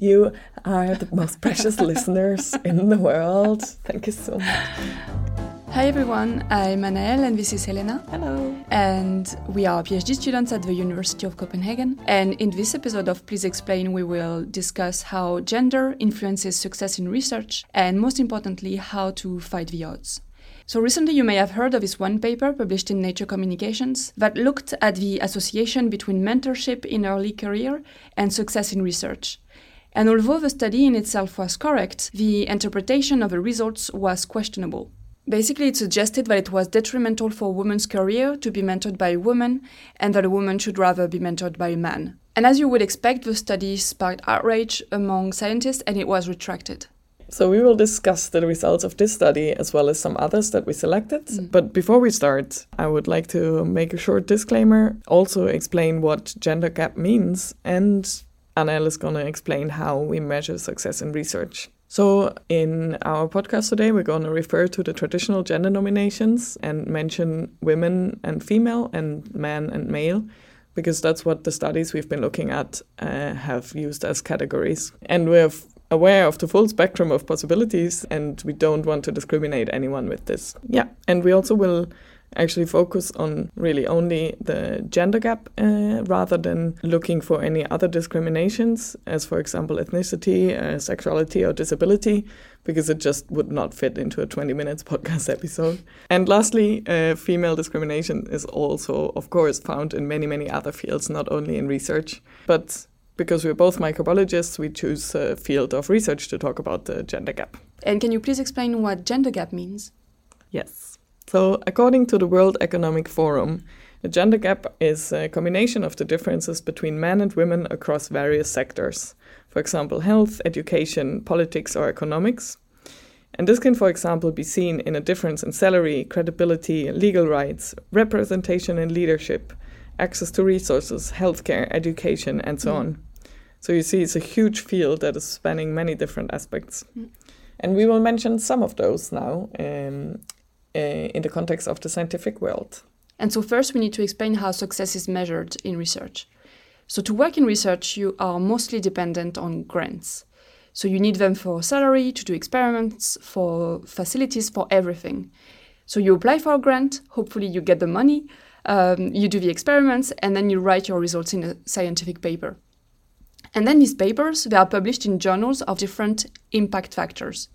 You are the most precious listeners in the world. Thank you so much. Hi everyone, I'm Anaël and this is Helena. Hello. And we are PhD students at the University of Copenhagen. And in this episode of Please Explain, we will discuss how gender influences success in research and, most importantly, how to fight the odds. So, recently you may have heard of this one paper published in Nature Communications that looked at the association between mentorship in early career and success in research. And although the study in itself was correct, the interpretation of the results was questionable. Basically, it suggested that it was detrimental for a woman's career to be mentored by a woman, and that a woman should rather be mentored by a man. And as you would expect, the study sparked outrage among scientists and it was retracted. So, we will discuss the results of this study as well as some others that we selected. Mm. But before we start, I would like to make a short disclaimer, also explain what gender gap means, and Anaël is going to explain how we measure success in research. So, in our podcast today, we're going to refer to the traditional gender nominations and mention women and female and man and male, because that's what the studies we've been looking at uh, have used as categories. And we're aware of the full spectrum of possibilities, and we don't want to discriminate anyone with this. Yeah, and we also will actually focus on really only the gender gap uh, rather than looking for any other discriminations, as for example ethnicity, uh, sexuality, or disability, because it just would not fit into a 20 minutes podcast episode. And lastly, uh, female discrimination is also, of course, found in many, many other fields, not only in research. But because we're both microbiologists, we choose a field of research to talk about the gender gap. And can you please explain what gender gap means? Yes. So, according to the World Economic Forum, the gender gap is a combination of the differences between men and women across various sectors, for example, health, education, politics, or economics. And this can, for example, be seen in a difference in salary, credibility, legal rights, representation in leadership, access to resources, healthcare, education, and so mm. on. So you see, it's a huge field that is spanning many different aspects. Mm. And we will mention some of those now. Um, uh, in the context of the scientific world. And so, first, we need to explain how success is measured in research. So, to work in research, you are mostly dependent on grants. So, you need them for salary, to do experiments, for facilities, for everything. So, you apply for a grant, hopefully, you get the money, um, you do the experiments, and then you write your results in a scientific paper. And then these papers, they are published in journals of different impact factors.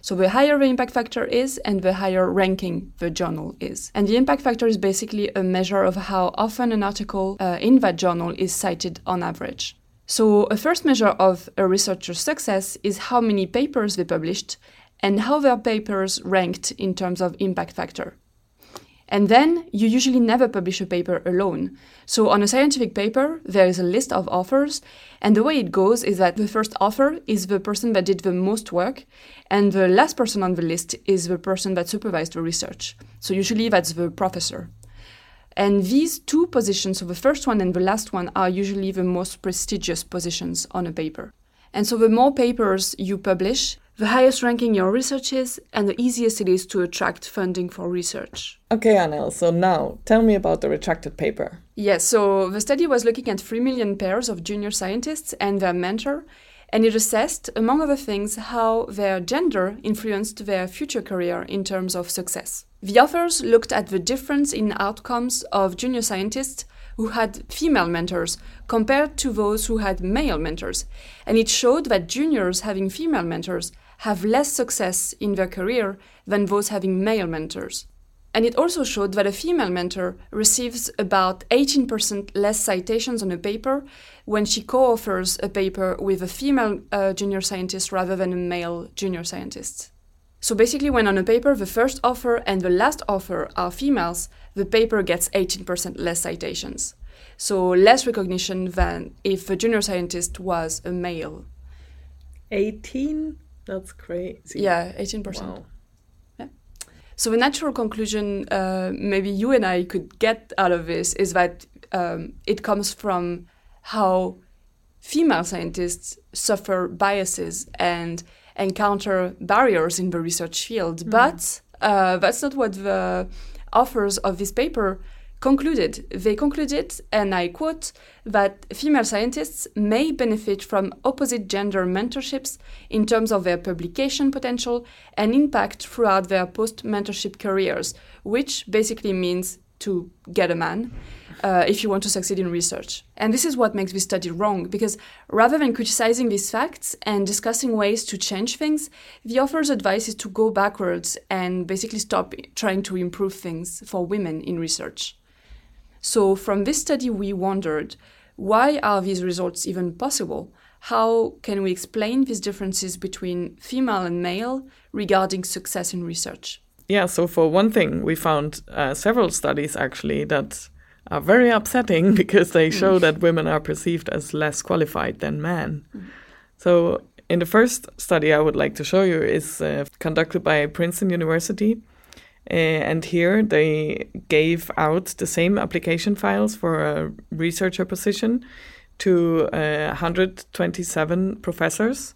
So the higher the impact factor is, and the higher ranking the journal is. And the impact factor is basically a measure of how often an article uh, in that journal is cited on average. So a first measure of a researcher's success is how many papers they published and how their papers ranked in terms of impact factor. And then you usually never publish a paper alone. So on a scientific paper, there is a list of authors, and the way it goes is that the first author is the person that did the most work, and the last person on the list is the person that supervised the research. So usually that's the professor. And these two positions, so the first one and the last one, are usually the most prestigious positions on a paper. And so the more papers you publish, the highest ranking your research is, and the easiest it is to attract funding for research. Okay, Anaël, so now tell me about the retracted paper. Yes, so the study was looking at 3 million pairs of junior scientists and their mentor, and it assessed, among other things, how their gender influenced their future career in terms of success. The authors looked at the difference in outcomes of junior scientists who had female mentors compared to those who had male mentors, and it showed that juniors having female mentors have less success in their career than those having male mentors. And it also showed that a female mentor receives about 18% less citations on a paper when she co authors a paper with a female uh, junior scientist rather than a male junior scientist. So basically, when on a paper the first author and the last author are females, the paper gets 18% less citations. So less recognition than if a junior scientist was a male. 18? That's crazy. Yeah, 18%. Wow. Yeah. So the natural conclusion uh, maybe you and I could get out of this is that um, it comes from how female scientists suffer biases and encounter barriers in the research field. Mm. But uh, that's not what the authors of this paper concluded. They concluded, and I quote, that female scientists may benefit from opposite gender mentorships in terms of their publication potential and impact throughout their post mentorship careers, which basically means to get a man uh, if you want to succeed in research. And this is what makes this study wrong, because rather than criticizing these facts and discussing ways to change things, the author's advice is to go backwards and basically stop trying to improve things for women in research. So, from this study, we wondered why are these results even possible? How can we explain these differences between female and male regarding success in research? Yeah, so for one thing, we found uh, several studies actually that are very upsetting because they show mm. that women are perceived as less qualified than men. Mm. So, in the first study I would like to show you is uh, conducted by Princeton University. Uh, and here they gave out the same application files for a researcher position to uh, 127 professors.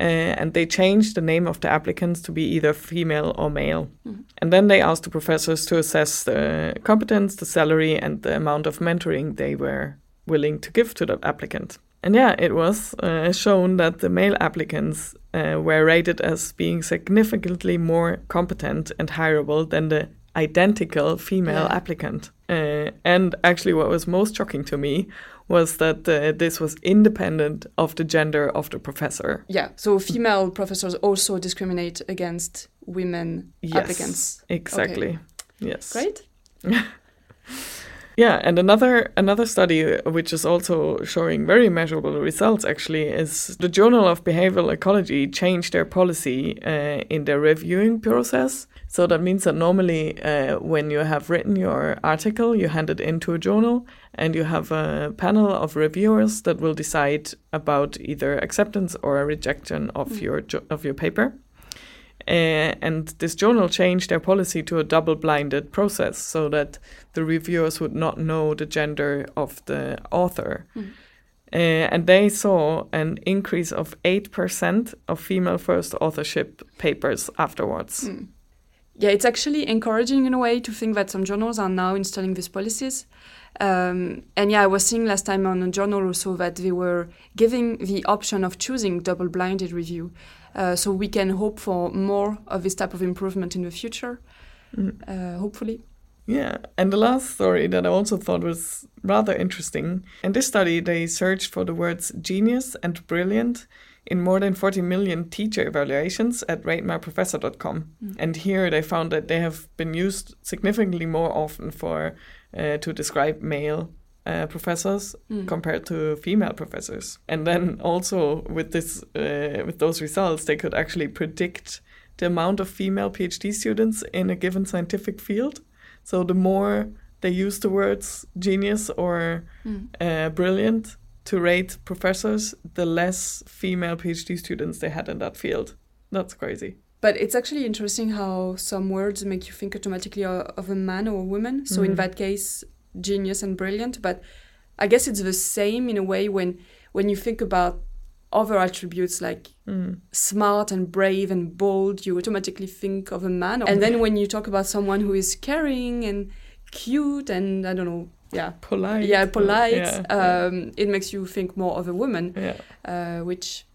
Uh, and they changed the name of the applicants to be either female or male. Mm-hmm. And then they asked the professors to assess the competence, the salary, and the amount of mentoring they were willing to give to the applicant. And yeah, it was uh, shown that the male applicants uh, were rated as being significantly more competent and hireable than the identical female yeah. applicant. Uh, and actually, what was most shocking to me was that uh, this was independent of the gender of the professor. Yeah, so female professors also discriminate against women yes, applicants. Exactly. Okay. Yes. Great. Yeah, and another another study which is also showing very measurable results actually is the Journal of Behavioral Ecology changed their policy uh, in their reviewing process. So that means that normally uh, when you have written your article, you hand it into a journal and you have a panel of reviewers that will decide about either acceptance or a rejection of mm. your of your paper. Uh, and this journal changed their policy to a double blinded process so that the reviewers would not know the gender of the author. Mm. Uh, and they saw an increase of 8% of female first authorship papers afterwards. Mm. Yeah, it's actually encouraging in a way to think that some journals are now installing these policies. Um, and yeah, I was seeing last time on a journal also that they were giving the option of choosing double blinded review. Uh, so we can hope for more of this type of improvement in the future, mm. uh, hopefully. Yeah, and the last story that I also thought was rather interesting. In this study, they searched for the words genius and brilliant in more than 40 million teacher evaluations at ratemyprofessor.com. Mm. And here they found that they have been used significantly more often for uh, to describe male uh, professors mm. compared to female professors. And then also with this, uh, with those results, they could actually predict the amount of female PhD students in a given scientific field. So the more they use the words genius or mm. uh, brilliant to rate professors, the less female PhD students they had in that field. That's crazy. But it's actually interesting how some words make you think automatically of a man or a woman. So mm. in that case, genius and brilliant, but I guess it's the same in a way when when you think about other attributes like mm. smart and brave and bold, you automatically think of a man. And then when you talk about someone who is caring and cute and I don't know, yeah, polite, yeah, polite, yeah, um, yeah. it makes you think more of a woman, yeah. uh, which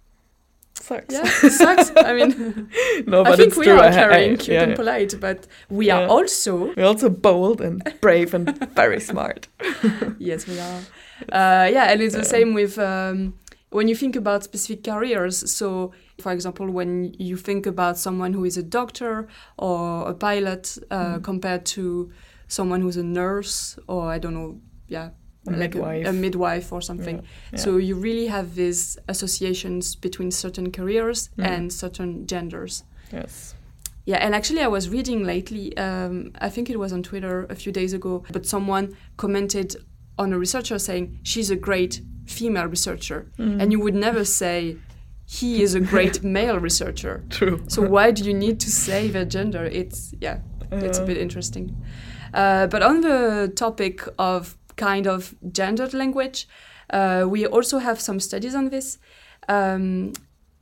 sucks. Yeah, sucks. I mean, no, but I think we true. are caring, cute, yeah, and polite, but we yeah. are also we're also bold and brave and very smart. yes, we are. Uh, yeah, and it's the same with um, when you think about specific careers. So, for example, when you think about someone who is a doctor or a pilot uh, mm. compared to someone who's a nurse or I don't know, yeah, a like midwife. A, a, midwife or something. Yeah, yeah. So you really have these associations between certain careers mm. and certain genders. Yes. Yeah, and actually, I was reading lately. Um, I think it was on Twitter a few days ago, but someone commented on a researcher saying she's a great female researcher, mm. and you would never say he is a great male researcher. True. So why do you need to say their gender? It's yeah, uh. it's a bit interesting. Uh, but on the topic of kind of gendered language. Uh, we also have some studies on this. Um,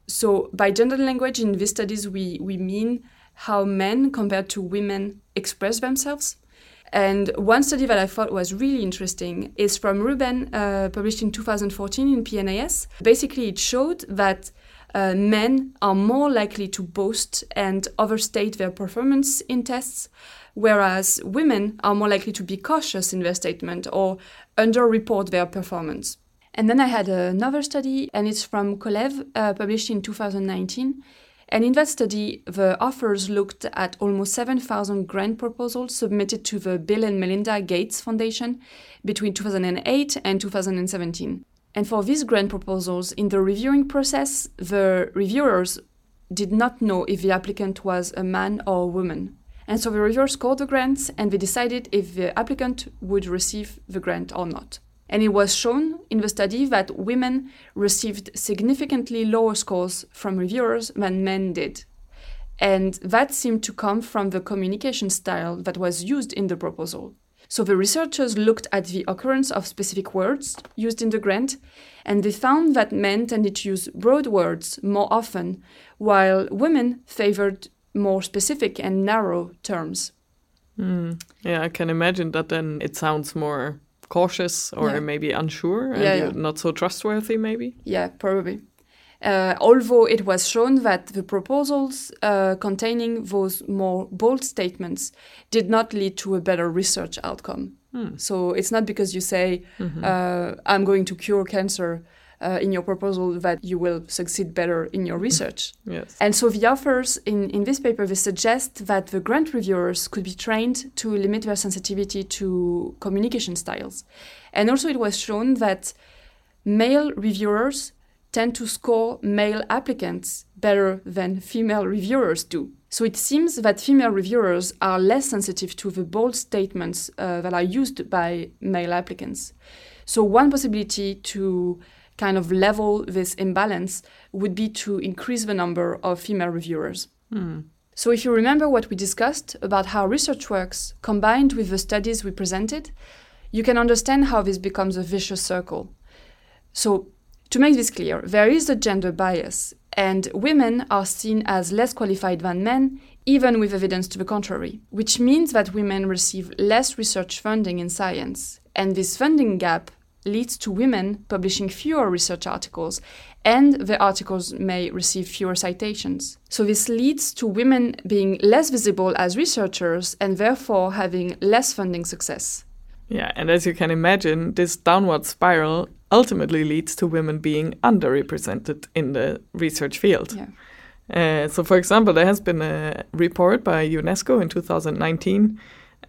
so by gendered language in these studies, we, we mean how men compared to women express themselves. And one study that I thought was really interesting is from Reuben, uh, published in 2014 in PNAS. Basically, it showed that uh, men are more likely to boast and overstate their performance in tests, whereas women are more likely to be cautious in their statement or underreport their performance. And then I had another study, and it's from Kolev, uh, published in 2019. And in that study, the authors looked at almost 7,000 grant proposals submitted to the Bill and Melinda Gates Foundation between 2008 and 2017. And for these grant proposals, in the reviewing process, the reviewers did not know if the applicant was a man or a woman. And so the reviewers scored the grants and they decided if the applicant would receive the grant or not. And it was shown in the study that women received significantly lower scores from reviewers than men did. And that seemed to come from the communication style that was used in the proposal. So the researchers looked at the occurrence of specific words used in the grant, and they found that men tended to use broad words more often, while women favored more specific and narrow terms. Mm. Yeah, I can imagine that then it sounds more cautious or Yeah. maybe unsure and Yeah, yeah. not so trustworthy, maybe. Yeah, probably. Uh, although it was shown that the proposals uh, containing those more bold statements did not lead to a better research outcome. So it's not because you say, uh, I'm going to cure cancer uh, in your proposal that you will succeed better in your research. Yes. And so the authors in, in this paper, they suggest that the grant reviewers could be trained to limit their sensitivity to communication styles. And also it was shown that male reviewers tend to score male applicants better than female reviewers do. So it seems that female reviewers are less sensitive to the bold statements uh, that are used by male applicants. So one possibility to kind of level this imbalance would be to increase the number of female reviewers. Hmm. So, if you remember what we discussed about how research works combined with the studies we presented, you can understand how this becomes a vicious circle. So, to make this clear, there is a gender bias, and women are seen as less qualified than men, even with evidence to the contrary, which means that women receive less research funding in science. And this funding gap leads to women publishing fewer research articles, and the articles may receive fewer citations. So, this leads to women being less visible as researchers and therefore having less funding success. Yeah, and as you can imagine, this downward spiral ultimately leads to women being underrepresented in the research field. Yeah. Uh, so, for example, there has been a report by UNESCO in 2019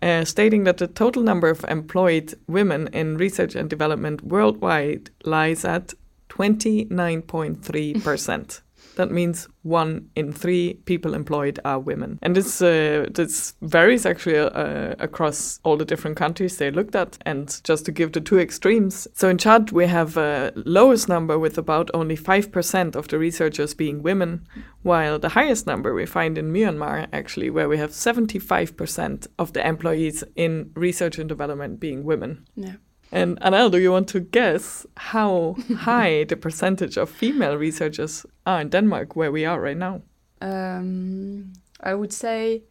uh, stating that the total number of employed women in research and development worldwide lies at 29.3%. that means one in three people employed are women. And this, uh, this varies actually uh, across all the different countries they looked at. And just to give the two extremes, so in Chad, we have a lowest number with about only 5% of the researchers being women, while the highest number we find in Myanmar, actually, where we have 75% of the employees in research and development being women. Yeah. And Anaël, do you want to guess how high the percentage of female researchers are in Denmark, where we are right now? Um, I would say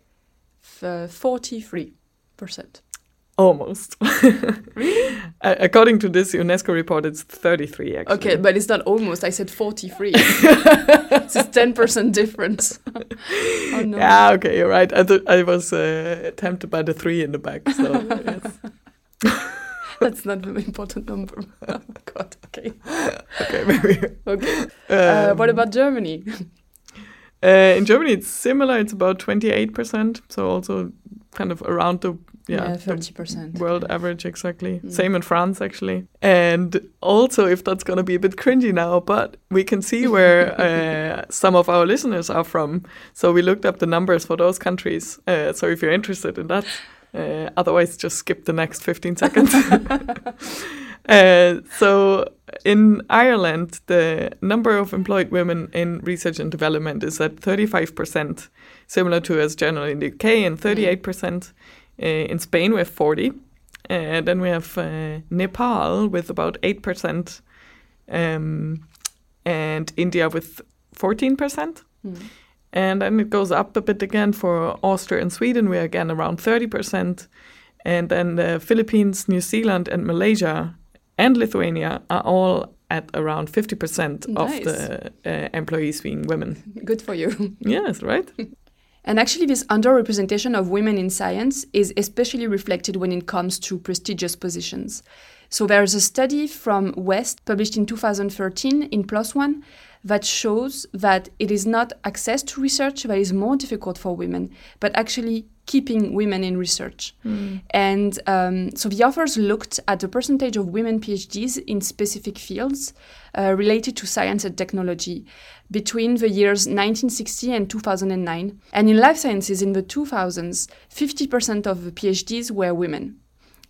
43%. Almost. really? According to this UNESCO report, it's 33 actually. Okay, but it's not almost. I said 43. it's a 10% difference. oh no. Yeah, okay, you're right. I, th- I was uh, tempted by the three in the back. So, yes. That's not an important number. oh God, okay. Okay, maybe. Okay. Uh, what Um, about Germany? Uh, in Germany, it's similar. It's about 28%. So also kind of around the yeah, the 30%. world average exactly. Mm. Same in France actually. And also, if that's gonna be a bit cringy now, but we can see where uh, some of our listeners are from. So we looked up the numbers for those countries. Uh, so if you're interested in that, uh, otherwise just skip the next 15 seconds. Uh, so in Ireland, the number of employed women in research and development is at 35%, similar to as general in the UK, and 38%. Uh, in Spain, we have 40. And then we have uh, Nepal with about 8%, um, and India with 14%. Mm. And then it goes up a bit again for Austria and Sweden. We're again around 30%. And then the Philippines, New Zealand, and Malaysia and Lithuania are all at around 50% of the uh, employees being women. Good for you. Yes, right? And actually, this underrepresentation of women in science is especially reflected when it comes to prestigious positions. So, there's a study from West published in 2013 in PLOS ONE that shows that it is not access to research that is more difficult for women, but actually keeping women in research. And um, so the authors looked at the percentage of women PhDs in specific fields uh, related to science and technology between the years 1960 and 2009. And in life sciences in the 2000s, 50% of the PhDs were women.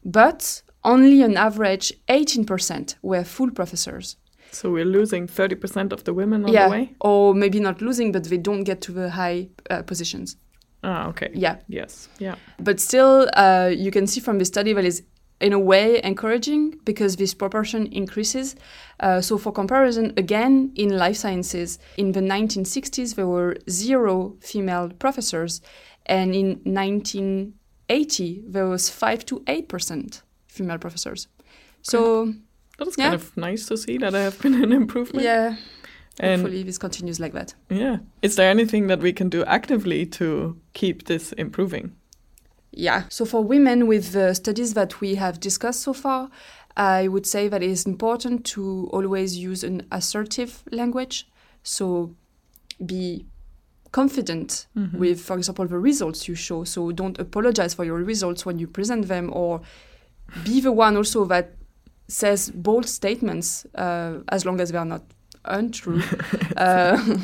But only an average 18% were full professors. So we're losing 30% of the women on yeah, the way? or maybe not losing, but they don't get to the high uh, positions. Ah, okay. Yeah, Yes. Yeah. but still, uh, you can see from the study that is in a way encouraging because this proportion increases. Uh, so, for comparison, again, in life sciences, in the 1960s, there were zero female professors, and in 1980, there was 5 to 8% female professors. So, That's Yeah. kind of nice to see that there have been an improvement. yeah, And hopefully this continues like that. yeah. Is there anything that we can do actively to keep this improving? Yeah. So for women, with the studies that we have discussed so far, I would say that it is important to always use an assertive language. So be confident mm-hmm. with, for example, the results you show. So don't apologize for your results when you present them, or be the one also that says bold statements uh, as long as they are not untrue. uh,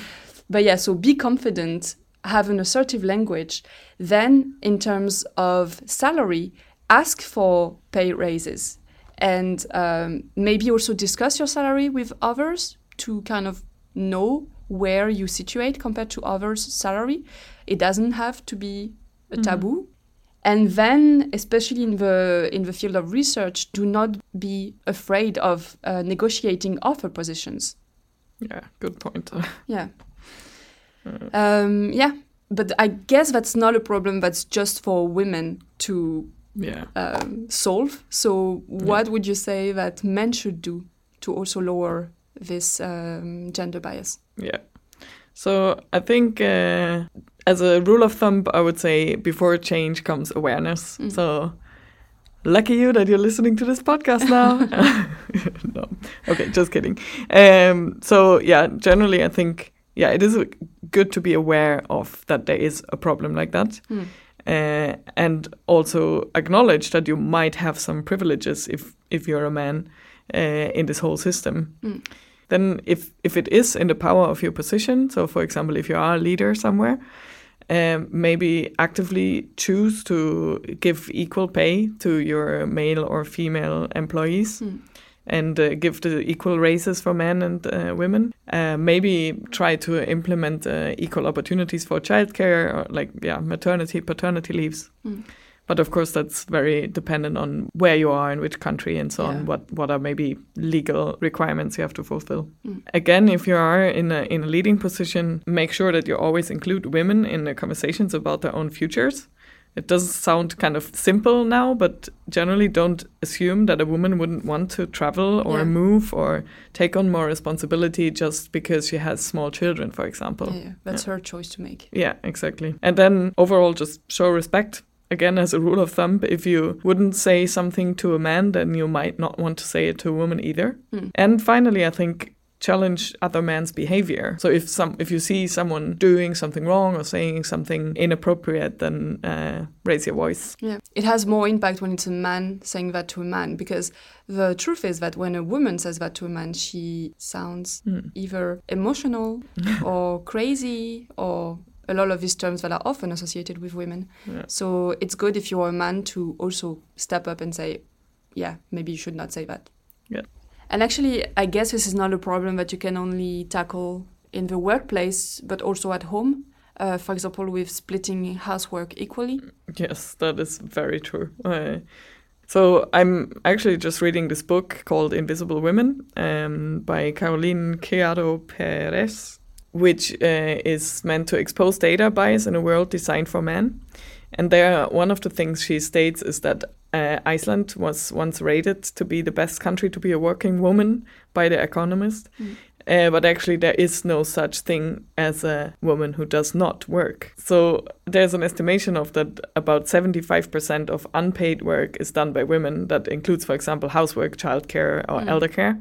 but yeah, so be confident, have an assertive language. Then, in terms of salary, ask for pay raises and um, maybe also discuss your salary with others to kind of know where you situate compared to others' salary. It doesn't have to be a taboo. And then, especially in the in the field of research, do not be afraid of uh, negotiating offer positions. Yeah, good point. Yeah. Um, yeah, but I guess that's not a problem that's just for women to yeah. um, solve. So, what would you say that men should do to also lower this um, gender bias? Yeah. So I think uh, as a rule of thumb, I would say before change comes awareness. So lucky you that you're listening to this podcast now. no, okay, just kidding. Um, so yeah, generally I think yeah, it is good to be aware of that there is a problem like that. Uh, and also acknowledge that you might have some privileges if if you're a man uh, in this whole system then if if it is in the power of your position so for example if you are a leader somewhere um, maybe actively choose to give equal pay to your male or female employees and uh, give the equal raises for men and uh, women. Uh, maybe try to implement uh, equal opportunities for childcare or like yeah maternity paternity leaves but of course that's very dependent on where you are in which country and so Yeah. on what what are maybe legal requirements you have to fulfill mm. again if you are in a in a leading position make sure that you always include women in the conversations about their own futures it does sound kind of simple now but generally don't assume that a woman wouldn't want to travel or Yeah. move or take on more responsibility just because she has small children for example Yeah, yeah, that's her choice to make. yeah, exactly. And then overall, just show respect. Again, as a rule of thumb, if you wouldn't say something to a man, then you might not want to say it to a woman either. And finally, I think challenge other men's behavior. So if some if you see someone doing something wrong or saying something inappropriate, then uh, raise your voice. Yeah, it has more impact when it's a man saying that to a man because the truth is that when a woman says that to a man, she sounds either emotional or crazy or a lot of these terms that are often associated with women. Yeah. So it's good if you're a man to also step up and say, yeah, maybe you should not say that. Yeah. And actually, I guess this is not a problem that you can only tackle in the workplace, but also at home. Uh, for example, with splitting housework equally. Yes, that is very true. Uh, so I'm actually just reading this book called Invisible Women um, by Caroline Criado Perez, which uh, is meant to expose data bias in a world designed for men. And there, one of the things she states is that uh, Iceland was once rated to be the best country to be a working woman by The Economist. Mm. Uh, but actually, there is no such thing as a woman who does not work. So there's an estimation of that about 75% of unpaid work is done by women. That includes, for example, housework, childcare, or Mm. elder care,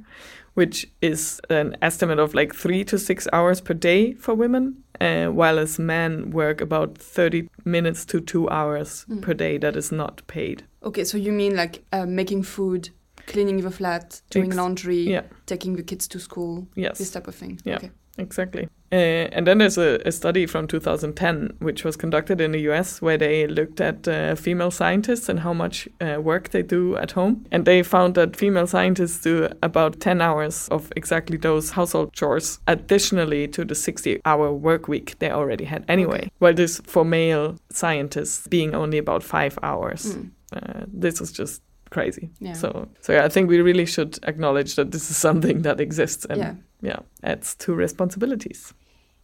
which is an estimate of like three to six hours per day for women, uh, while as men work about 30 minutes to two hours Mm. per day that is not paid. Okay, so you mean like uh, making food, cleaning the flat, doing Ex- laundry, Yeah. taking the kids to school, this type of thing. Yeah. Okay. Exactly. Uh, and then there's a, a study from 2010, which was conducted in the US, where they looked at uh, female scientists and how much uh, work they do at home. And they found that female scientists do about 10 hours of exactly those household chores, additionally to the 60 hour work week they already had anyway. Okay. While this for male scientists being only about five hours. Mm. Uh, this is just crazy. Yeah. So, so yeah, I think we really should acknowledge that this is something that exists and yeah. yeah, adds to responsibilities.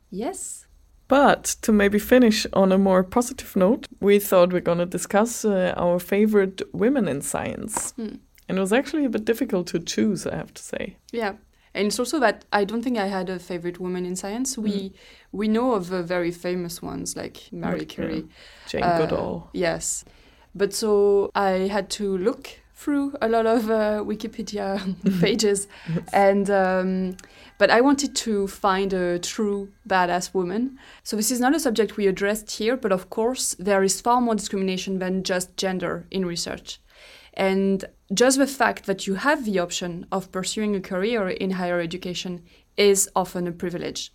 Yes. But to maybe finish on a more positive note, we thought we're going to discuss uh, our favorite women in science. Hmm. And it was actually a bit difficult to choose, I have to say. Yeah. And it's also that I don't think I had a favorite woman in science. We we know of uh, very famous ones like Marie. Curie. Jane Uh, Goodall. Yes. But so I had to look through a lot of uh, Wikipedia pages, and um, but I wanted to find a true badass woman. So this is not a subject we addressed here, but of course there is far more discrimination than just gender in research. And just the fact that you have the option of pursuing a career in higher education is often a privilege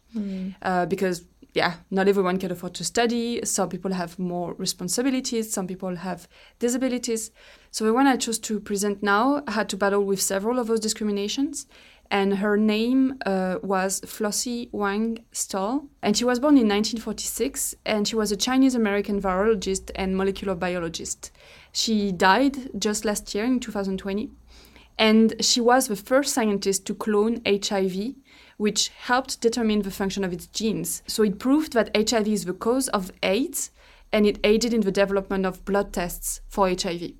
uh, because yeah, not everyone can afford to study. Some people have more responsibilities. Some people have disabilities. So the one I chose to present now had to battle with several of those discriminations. And her name uh, was Flossie Wang Stoll. And she was born in 1946. And she was a Chinese American virologist and molecular biologist. She died just last year in 2020. And she was the first scientist to clone HIV, which helped determine the function of its genes. So it proved that HIV is the cause of AIDS, and it aided in the development of blood tests for HIV.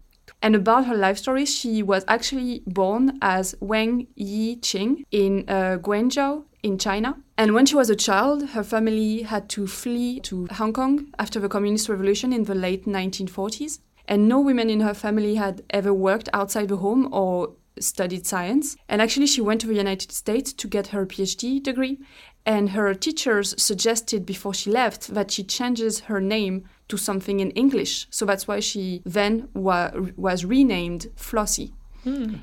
And about her life story, she was actually born as Wang Yi Qing in uh, Guangzhou in China. And when she was a child, her family had to flee to Hong Kong after the Communist Revolution in the late 1940s. And no women in her family had ever worked outside the home or studied science. And actually, she went to the United States to get her PhD degree. And her teachers suggested before she left that she changes her name to something in English. So that's why she then wa- was renamed Flossie.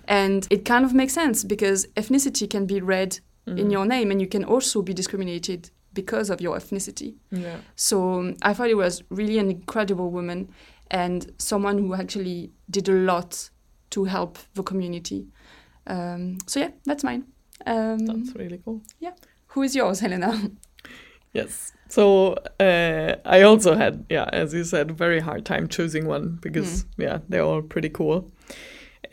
And it kind of makes sense because ethnicity can be read in your name and you can also be discriminated because of your ethnicity. Yeah. So um, I thought it was really an incredible woman and someone who actually did a lot to help the community. Um, so yeah, that's mine. Um, That's really cool. Yeah. Who is yours, Helena? Yes. So uh, I also had, yeah, as you said, very hard time choosing one because, yeah, they're all pretty cool.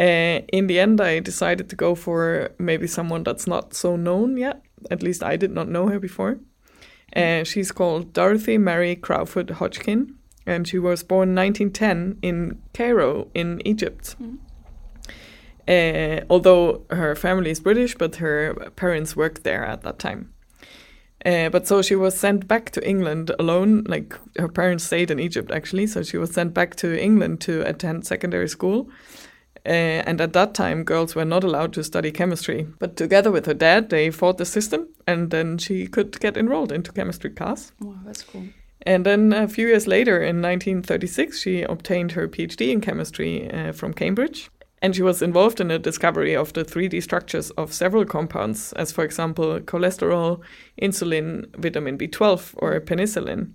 Uh, in the end, I decided to go for maybe someone that's not so known yet. At least I did not know her before. Uh, she's called Dorothy Mary Crowfoot Hodgkin, and she was born 1910 in Cairo, in Egypt. Mm. Uh, although her family is British, but her parents worked there at that time. Uh, but so she was sent back to England alone. Like her parents stayed in Egypt actually, so she was sent back to England to attend secondary school. Uh, and at that time, girls were not allowed to study chemistry. But together with her dad, they fought the system, and then she could get enrolled into chemistry class. Wow, that's cool. And then a few years later, in 1936, she obtained her PhD in chemistry uh, from Cambridge. And she was involved in the discovery of the 3D structures of several compounds, as for example, cholesterol, insulin, vitamin B12, or penicillin.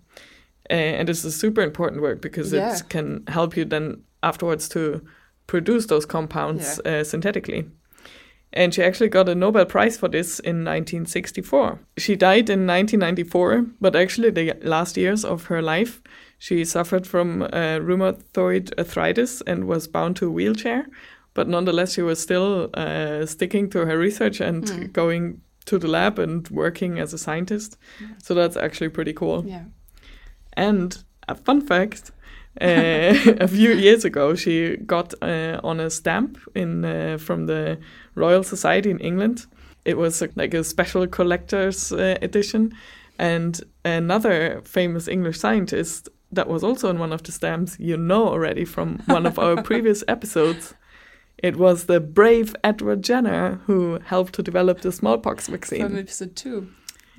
Uh, and this is super important work because Yeah. it can help you then afterwards to produce those compounds uh, synthetically. And she actually got a Nobel Prize for this in 1964. She died in 1994, but actually, the last years of her life, she suffered from uh, rheumatoid arthritis and was bound to a wheelchair. But nonetheless, she was still uh, sticking to her research and Mm. going to the lab and working as a scientist. So that's actually pretty cool. Yeah. And a fun fact uh, a few years ago, she got uh, on a stamp in uh, from the Royal Society in England. It was a, like a special collector's uh, edition, and another famous English scientist that was also on one of the stamps. You know already from one of our previous episodes. It was the brave Edward Jenner who helped to develop the smallpox vaccine. From episode two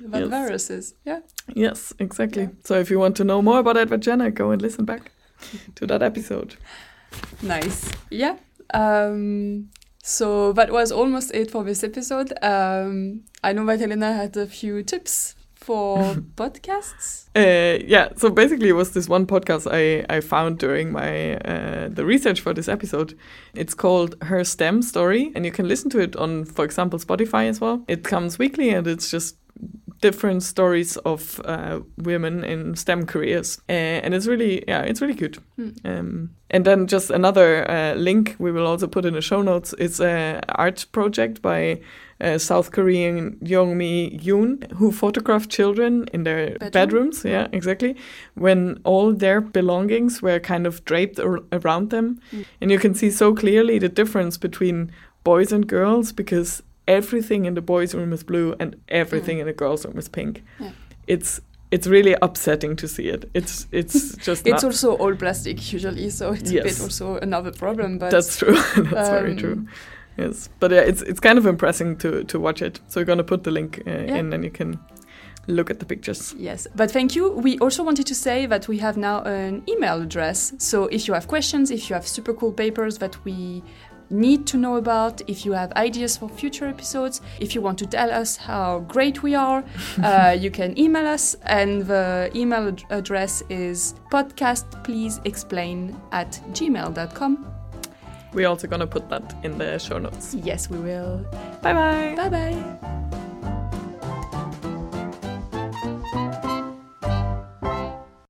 about Yes. viruses. Yeah. Yes, exactly. So if you want to know more about Edward Jenner, go and listen back to that episode. Nice. Yeah. Um, so that was almost it for this episode. Um, I know that Helena had a few tips for podcasts. Uh, yeah, so basically it was this one podcast I, I found during my uh, the research for this episode. It's called Her STEM Story, and you can listen to it on, for example, Spotify as well. It comes weekly, and it's just different stories of uh, women in STEM careers, uh, and it's really yeah, it's really good. Um, and then just another uh, link we will also put in the show notes. It's an art project by uh, South Korean JeongMee Yoon, who photographed children in their Bedroom? bedrooms. Yeah, exactly. When all their belongings were kind of draped ar- around them, Mm. and you can see so clearly the difference between boys and girls because everything in the boys' room is blue and everything in the girls' room is pink. Yeah. It's it's really upsetting to see it. It's it's just It's also all plastic usually, so it's a bit also another problem. But That's true. That's very um, true. Yes, but yeah, it's it's kind of impressive to to watch it. So we're gonna put the link uh, Yeah. in, and you can look at the pictures. Yes, but thank you. We also wanted to say that we have now an email address. So if you have questions, if you have super cool papers that we need to know about, if you have ideas for future episodes, if you want to tell us how great we are, uh, you can email us. And the email ad- address is podcastpleaseexplain at gmail.com. We're also gonna put that in the show notes. Yes, we will. Bye bye. Bye bye.